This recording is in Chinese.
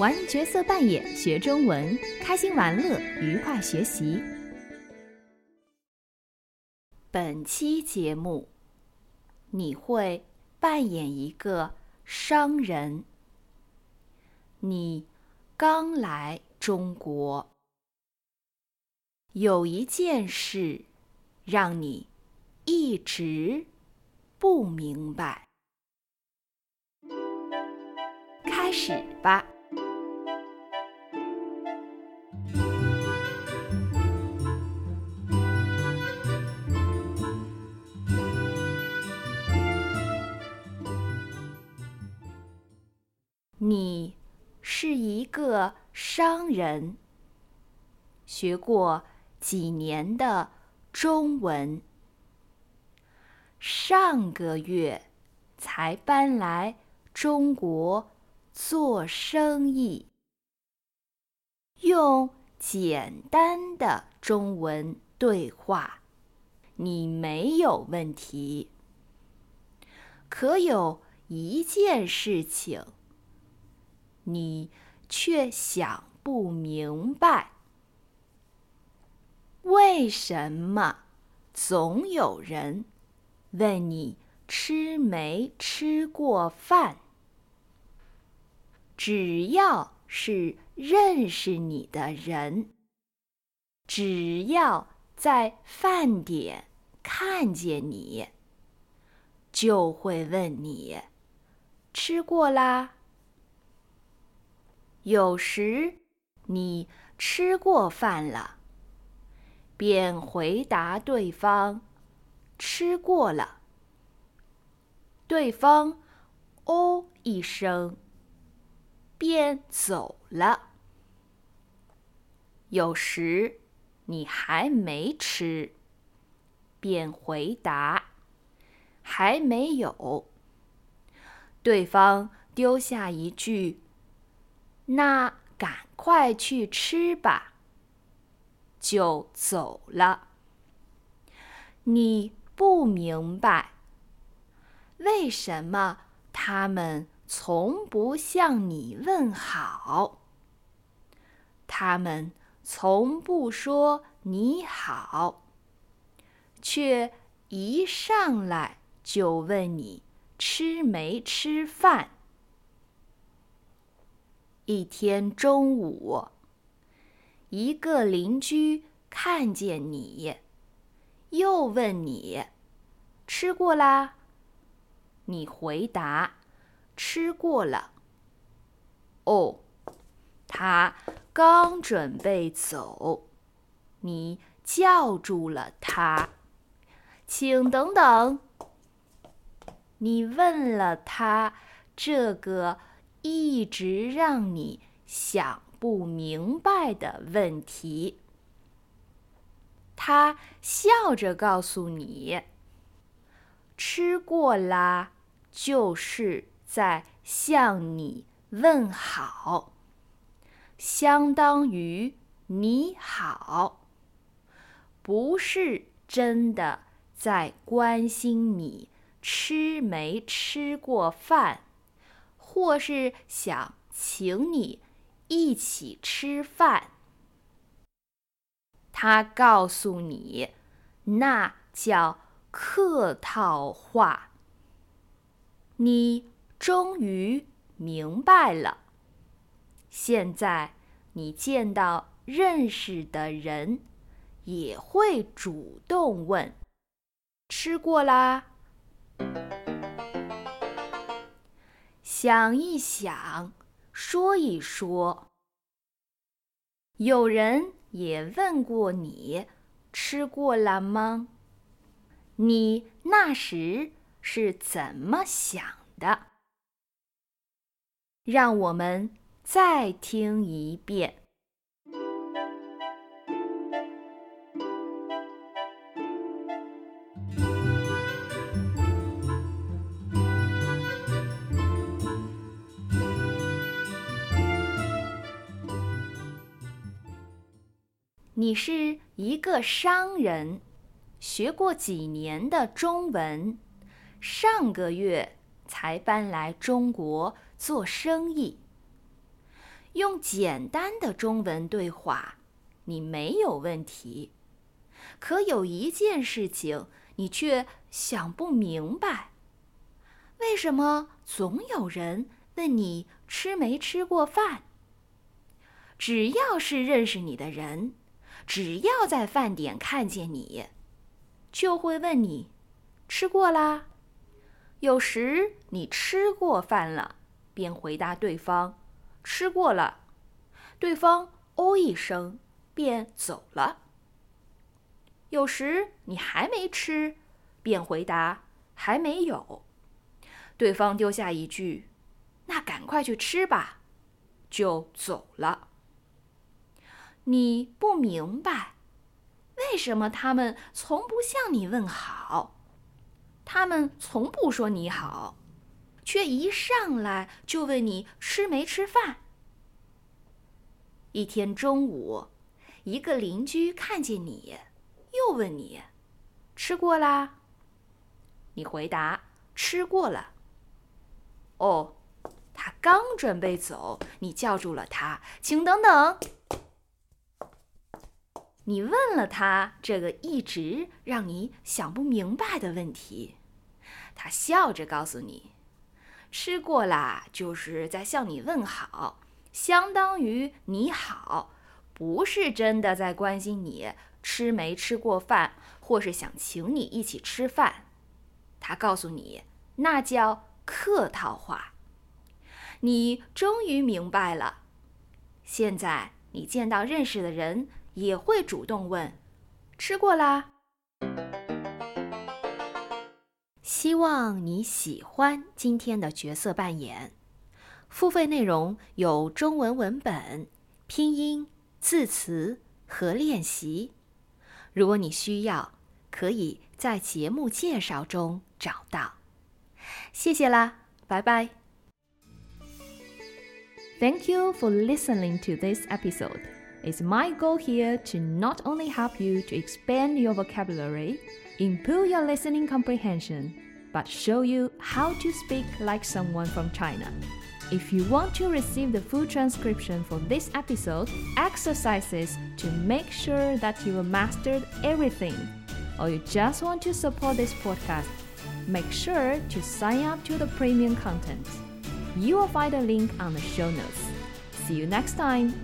玩角色扮演，学中文，开心玩乐，愉快学习。本期节目，你会扮演一个商人。你刚来中国，有一件事让你一直不明白。开始吧。你是一个商人，学过几年的中文，上个月才搬来中国做生意，用简单的中文对话，你没有问题。可有一件事情。你却想不明白，为什么总有人问你吃没吃过饭？只要是认识你的人，只要在饭点看见你，就会问你吃过啦。有时你吃过饭了，便回答对方：“吃过了。”对方“哦”一声，便走了。有时你还没吃，便回答：“还没有。”对方丢下一句。那赶快去吃吧，就走了。你不明白，为什么他们从不向你问好？他们从不说你好，却一上来就问你吃没吃饭。一天中午，一个邻居看见你，又问你：“吃过啦？”你回答：“吃过了。”哦，他刚准备走，你叫住了他：“请等等。”你问了他这个。一直让你想不明白的问题，他笑着告诉你：“吃过啦，就是在向你问好，相当于你好，不是真的在关心你吃没吃过饭。”或是想请你一起吃饭，他告诉你，那叫客套话。你终于明白了。现在你见到认识的人，也会主动问：“吃过啦？”想一想，说一说。有人也问过你吃过了吗？你那时是怎么想的？让我们再听一遍。你是一个商人，学过几年的中文，上个月才搬来中国做生意，用简单的中文对话，你没有问题。可有一件事情，你却想不明白：为什么总有人问你吃没吃过饭？只要是认识你的人，只要在饭点看见你，就会问你吃过啦。有时你吃过饭了，便回答对方吃过了，对方哦一声便走了。有时你还没吃，便回答还没有，对方丢下一句那赶快去吃吧，就走了。你不明白，为什么他们从不向你问好？他们从不说你好，却一上来就问你吃没吃饭。一天中午，一个邻居看见你，又问你吃过啦。你回答吃过了。哦，他刚准备走，你叫住了他，请等等。你问了他这个一直让你想不明白的问题，他笑着告诉你：“吃过啦，就是在向你问好，相当于你好，不是真的在关心你吃没吃过饭，或是想请你一起吃饭。”他告诉你，那叫客套话。你终于明白了。现在你见到认识的人。也会主动问：“吃过啦？”希望你喜欢今天的角色扮演。付费内容有中文文本、拼音、字词和练习。如果你需要，可以在节目介绍中找到。谢谢啦，拜拜。Thank you for listening to this episode. It's my goal here to not only help you to expand your vocabulary, improve your listening comprehension, but show you how to speak like someone from China. If you want to receive the full transcription for this episode, exercises to make sure that you have mastered everything, or you just want to support this podcast, make sure to sign up to the premium content. You will find a link on the show notes. See you next time.